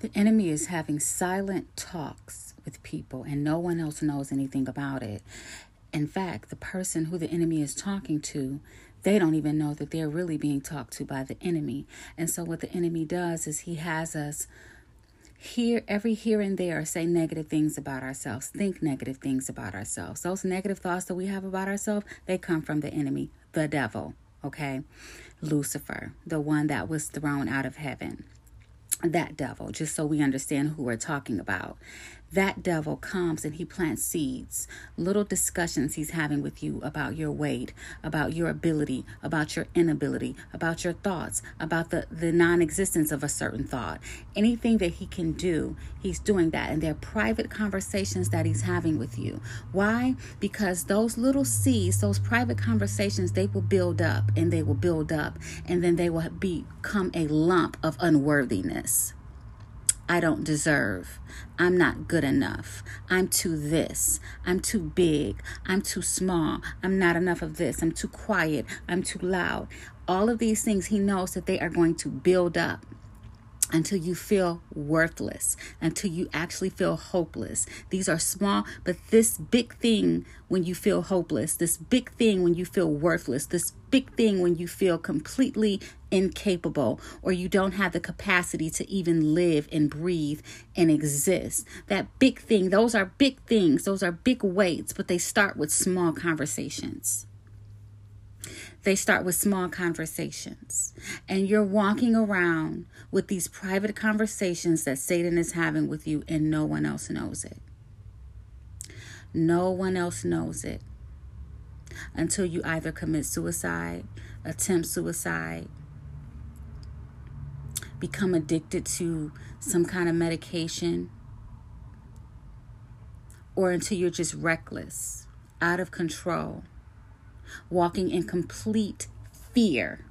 The enemy is having silent talks with people, and no one else knows anything about it. In fact, the person who the enemy is talking to, they don't even know that they're really being talked to by the enemy. And so, what the enemy does is he has us here every here and there say negative things about ourselves think negative things about ourselves those negative thoughts that we have about ourselves they come from the enemy the devil okay lucifer the one that was thrown out of heaven that devil, just so we understand who we're talking about. That devil comes and he plants seeds, little discussions he's having with you about your weight, about your ability, about your inability, about your thoughts, about the, the non existence of a certain thought. Anything that he can do, he's doing that. And they're private conversations that he's having with you. Why? Because those little seeds, those private conversations, they will build up and they will build up and then they will become a lump of unworthiness. I don't deserve. I'm not good enough. I'm too this. I'm too big. I'm too small. I'm not enough of this. I'm too quiet. I'm too loud. All of these things, he knows that they are going to build up until you feel worthless, until you actually feel hopeless. These are small, but this big thing when you feel hopeless, this big thing when you feel worthless, this big thing when you feel completely incapable or you don't have the capacity to even live and breathe and exist. That big thing, those are big things, those are big weights, but they start with small conversations. They start with small conversations. And you're walking around with these private conversations that Satan is having with you, and no one else knows it. No one else knows it until you either commit suicide, attempt suicide, become addicted to some kind of medication, or until you're just reckless, out of control walking in complete fear.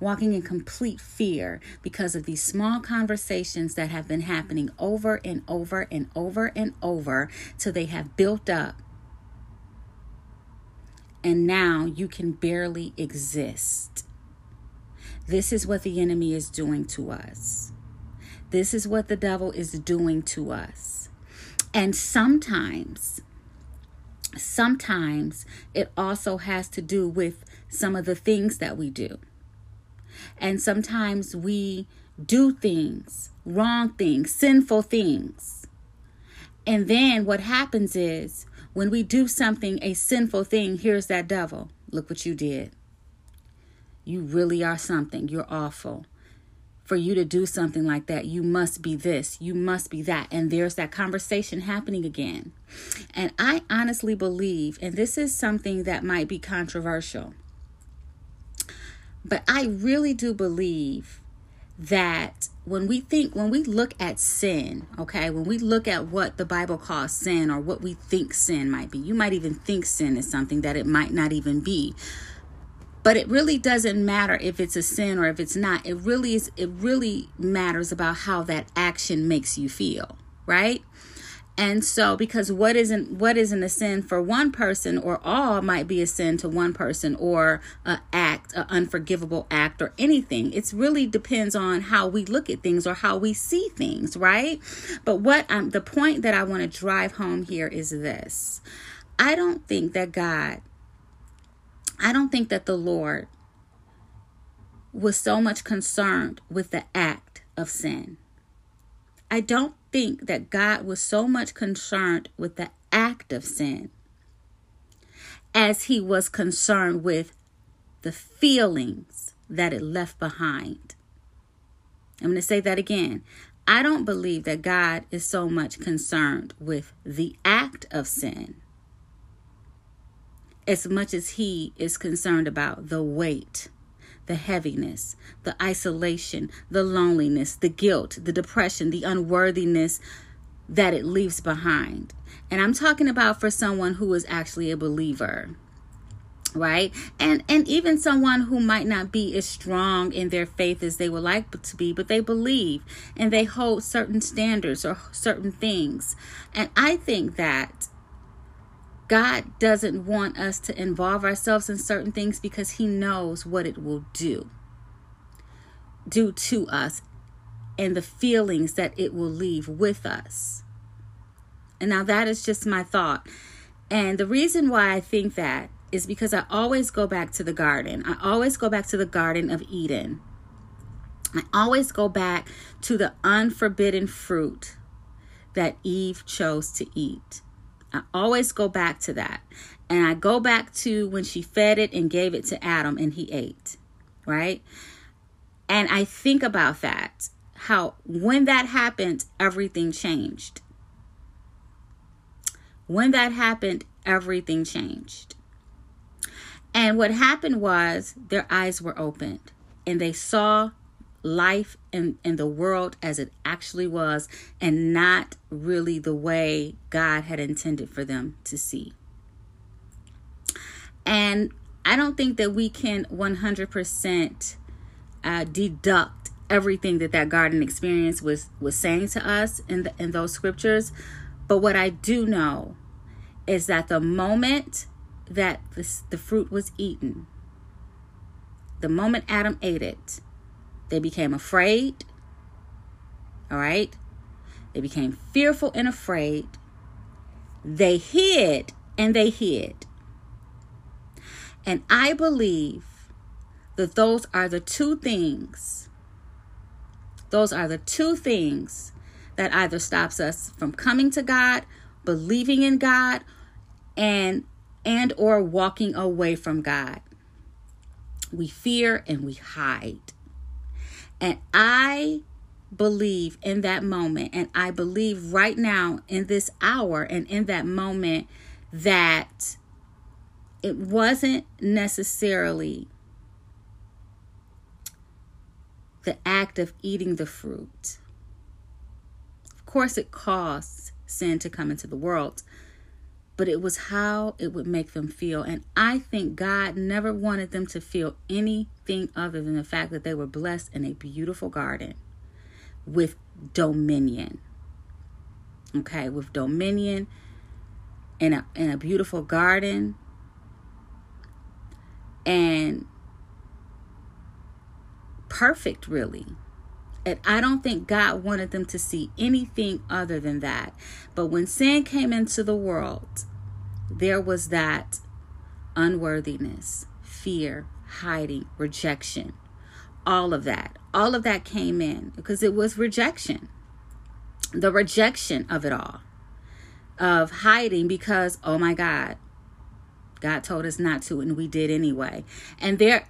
Walking in complete fear because of these small conversations that have been happening over and over and over and over till they have built up. And now you can barely exist. This is what the enemy is doing to us. This is what the devil is doing to us. And sometimes sometimes it also has to do with some of the things that we do. And sometimes we do things, wrong things, sinful things. And then what happens is when we do something, a sinful thing, here's that devil. Look what you did. You really are something. You're awful for you to do something like that, you must be this, you must be that. And there's that conversation happening again. And I honestly believe, and this is something that might be controversial, but I really do believe that when we think, when we look at sin, okay, when we look at what the Bible calls sin or what we think sin might be, you might even think sin is something that it might not even be but it really doesn't matter if it's a sin or if it's not. It really is it really matters about how that action makes you feel right? And so because what isn't what isn't a sin for one person or all might be a sin to one person or a act an unforgivable act or anything. It really depends on how we look at things or how we see things right? But what i'm the point that i want to drive home here is this. I don't think that god I don't think that the Lord was so much concerned with the act of sin. I don't think that God was so much concerned with the act of sin as he was concerned with the feelings that it left behind. I'm going to say that again. I don't believe that God is so much concerned with the act of sin as much as he is concerned about the weight, the heaviness, the isolation, the loneliness, the guilt, the depression, the unworthiness that it leaves behind. And I'm talking about for someone who is actually a believer right and and even someone who might not be as strong in their faith as they would like to be but they believe and they hold certain standards or certain things and i think that God doesn't want us to involve ourselves in certain things because He knows what it will do. Do to us. and the feelings that it will leave with us. And now that is just my thought. And the reason why I think that is because I always go back to the garden. I always go back to the Garden of Eden. I always go back to the unforbidden fruit that Eve chose to eat. I always go back to that. And I go back to when she fed it and gave it to Adam and he ate, right? And I think about that, how when that happened, everything changed. When that happened, everything changed. And what happened was their eyes were opened and they saw life in, in the world as it actually was and not really the way God had intended for them to see. And I don't think that we can 100% uh, deduct everything that that garden experience was was saying to us in the, in those scriptures. But what I do know is that the moment that this, the fruit was eaten, the moment Adam ate it, they became afraid. All right? They became fearful and afraid. They hid and they hid. And I believe that those are the two things. Those are the two things that either stops us from coming to God, believing in God, and and or walking away from God. We fear and we hide. And I believe in that moment, and I believe right now in this hour and in that moment that it wasn't necessarily the act of eating the fruit. Of course, it caused sin to come into the world, but it was how it would make them feel. And I think God never wanted them to feel anything other than the fact that they were blessed in a beautiful garden with dominion. Okay, with dominion in a in a beautiful garden and perfect really. And I don't think God wanted them to see anything other than that. But when sin came into the world, there was that unworthiness, fear, hiding, rejection, all of that. All of that came in because it was rejection. The rejection of it all, of hiding because, oh my God, God told us not to, and we did anyway. And there,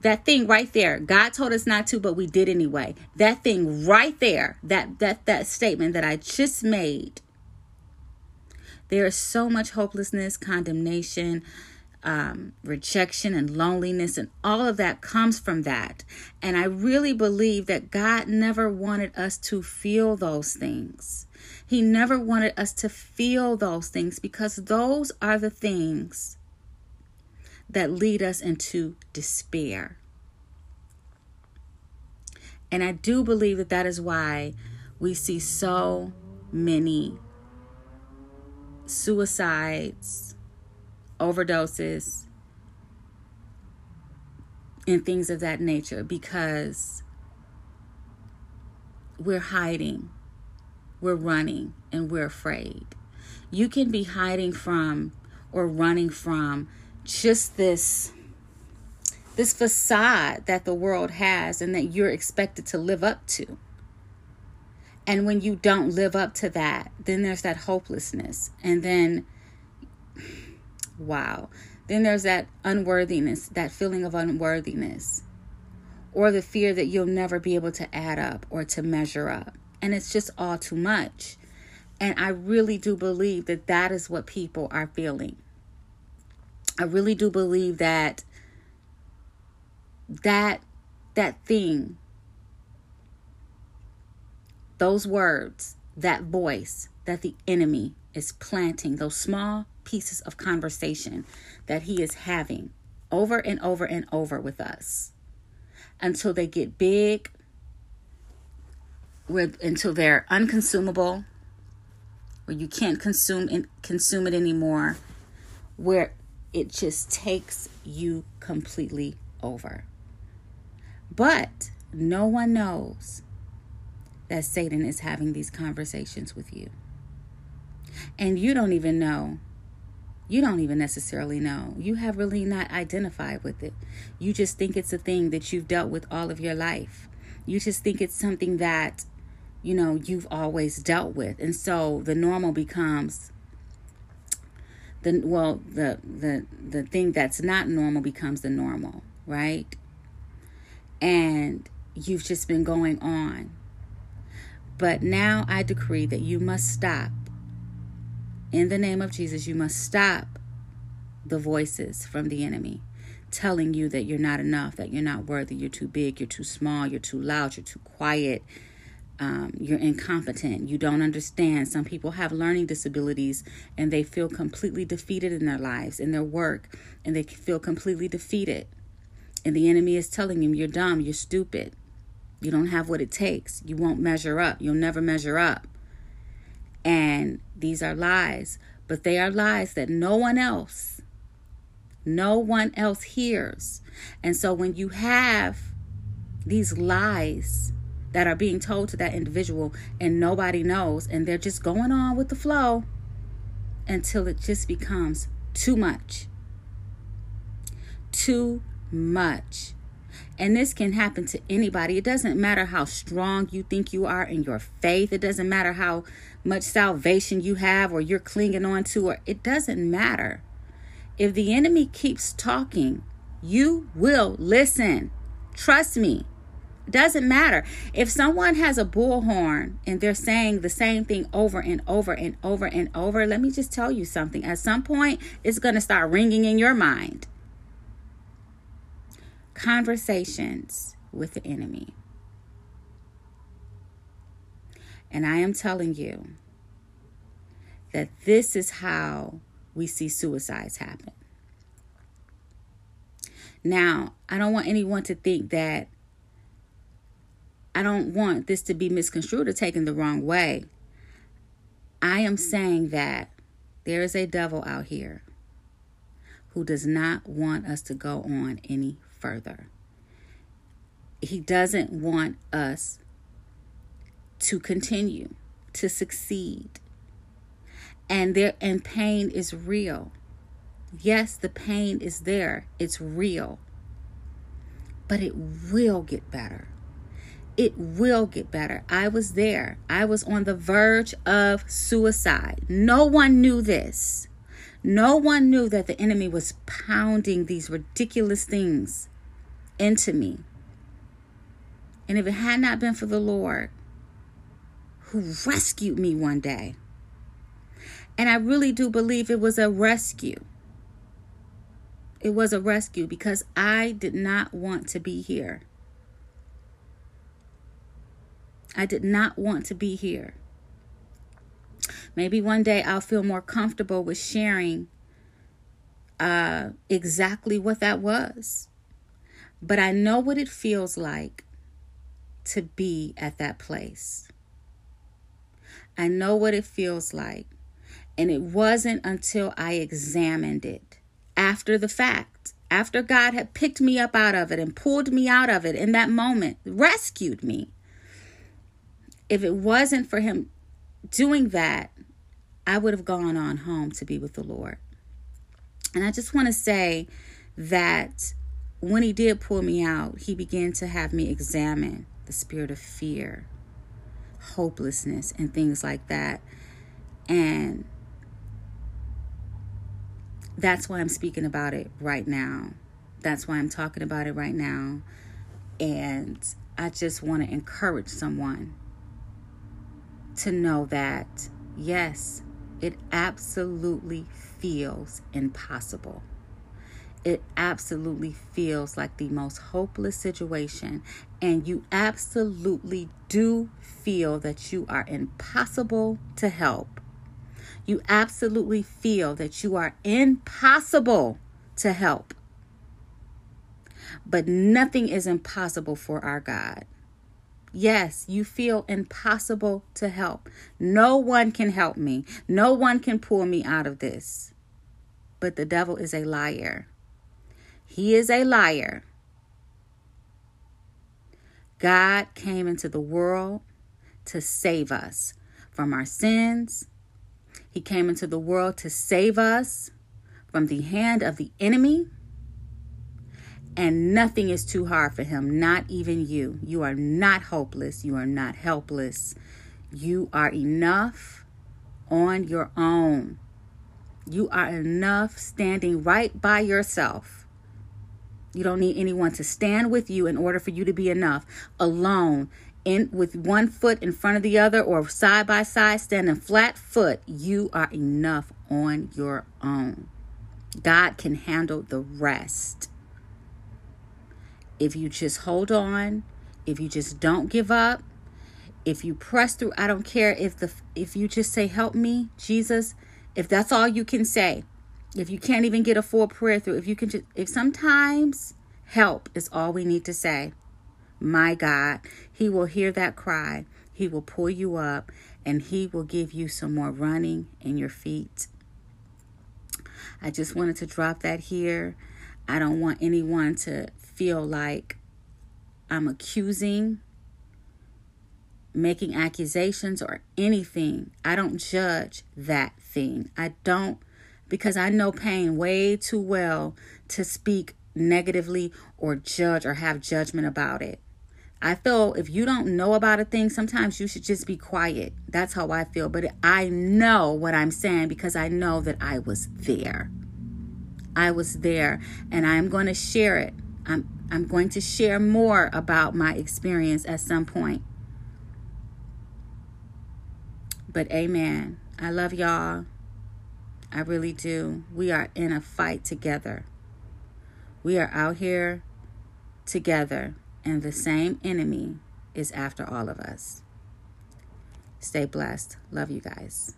that thing right there, God told us not to, but we did anyway. That thing right there, that that that statement that I just made there is so much hopelessness, condemnation, um, rejection, and loneliness, and all of that comes from that. And I really believe that God never wanted us to feel those things. He never wanted us to feel those things because those are the things that lead us into despair. And I do believe that that is why we see so many suicides, overdoses, and things of that nature because we're hiding, we're running, and we're afraid. You can be hiding from or running from just this this facade that the world has and that you're expected to live up to. And when you don't live up to that, then there's that hopelessness. And then, wow, then there's that unworthiness, that feeling of unworthiness, or the fear that you'll never be able to add up or to measure up. And it's just all too much. And I really do believe that that is what people are feeling. I really do believe that that that thing those words, that voice that the enemy is planting, those small pieces of conversation that he is having over and over and over with us until they get big, with, until they're unconsumable, where you can't consume in, consume it anymore, where it just takes you completely over. But no one knows that Satan is having these conversations with you. And you don't even know. You don't even necessarily know. You have really not identified with it. You just think it's a thing that you've dealt with all of your life. You just think it's something that, you know, you've always dealt with. And so the normal becomes the well, the the the thing that's not normal becomes the normal, right? And you've just been going on. But now I decree that you must stop. In the name of Jesus, you must stop the voices from the enemy telling you that you're not enough, that you're not worthy, you're too big, you're too small, you're too loud, you're too quiet, um, you're incompetent, you don't understand. Some people have learning disabilities and they feel completely defeated in their lives, in their work, and they feel completely defeated. And the enemy is telling them, You're dumb, you're stupid, you don't have what it takes, you won't measure up, you'll never measure up. And these are lies, but they are lies that no one else, no one else hears. And so when you have these lies that are being told to that individual and nobody knows, and they're just going on with the flow until it just becomes too much. Too much. And this can happen to anybody. It doesn't matter how strong you think you are in your faith. It doesn't matter how much salvation you have or you're clinging on to, or it doesn't matter. If the enemy keeps talking, you will listen. Trust me. Doesn't matter. If someone has a bullhorn and they're saying the same thing over and over and over and over, let me just tell you something. At some point, it's going to start ringing in your mind conversations with the enemy. And I am telling you that this is how we see suicides happen. Now, I don't want anyone to think that I don't want this to be misconstrued or taken the wrong way. I am saying that there is a devil out here who does not want us to go on any further. He doesn't want us to continue to succeed. And there and pain is real. Yes, the pain is there. It's real. But it will get better. It will get better. I was there. I was on the verge of suicide. No one knew this. No one knew that the enemy was pounding these ridiculous things into me. And if it had not been for the Lord who rescued me one day, and I really do believe it was a rescue. It was a rescue because I did not want to be here. I did not want to be here. Maybe one day I'll feel more comfortable with sharing uh, exactly what that was. But I know what it feels like to be at that place. I know what it feels like. And it wasn't until I examined it after the fact, after God had picked me up out of it and pulled me out of it in that moment, rescued me. If it wasn't for Him doing that, I would have gone on home to be with the Lord. And I just want to say that when he did pull me out, he began to have me examine the spirit of fear, hopelessness, and things like that. And that's why I'm speaking about it right now. That's why I'm talking about it right now. And I just want to encourage someone to know that, yes, it absolutely feels impossible it absolutely feels like the most hopeless situation, and you absolutely do feel that you are impossible to help. You absolutely feel that you are impossible to help. But nothing is impossible for our God. Yes, you feel impossible to help. No one can help me. No one can pull me out of this. But the devil is a liar. He is a liar. God came into the world to save us from our sins. He came into the world to save us from the hand of the enemy. And nothing is too hard for him, not even you. You are not hopeless. You are not helpless. You are enough on your own. You are enough standing right by yourself. You don't need anyone to stand with you in order for you to be enough. Alone, in with one foot in front of the other or side by side, standing flat foot, you are enough on your own. God can handle the rest. If you just hold on, if you just don't give up, if you press through, I don't care if the if you just say help me, Jesus, if that's all you can say. If you can't even get a full prayer through, if you can just if sometimes help is all we need to say. My God, he will hear that cry. He will pull you up and he will give you some more running in your feet. I just wanted to drop that here. I don't want anyone to feel like I'm accusing, making accusations, or anything. I don't judge that thing. I don't, because I know pain way too well to speak negatively or judge or have judgment about it. I feel if you don't know about a thing, sometimes you should just be quiet. That's how I feel. But I know what I'm saying because I know that I was there. I was there and I'm going to share it. I'm I'm going to share more about my experience at some point. But amen. I love y'all. I really do. We are in a fight together. We are out here together and the same enemy is after all of us. Stay blessed. Love you guys.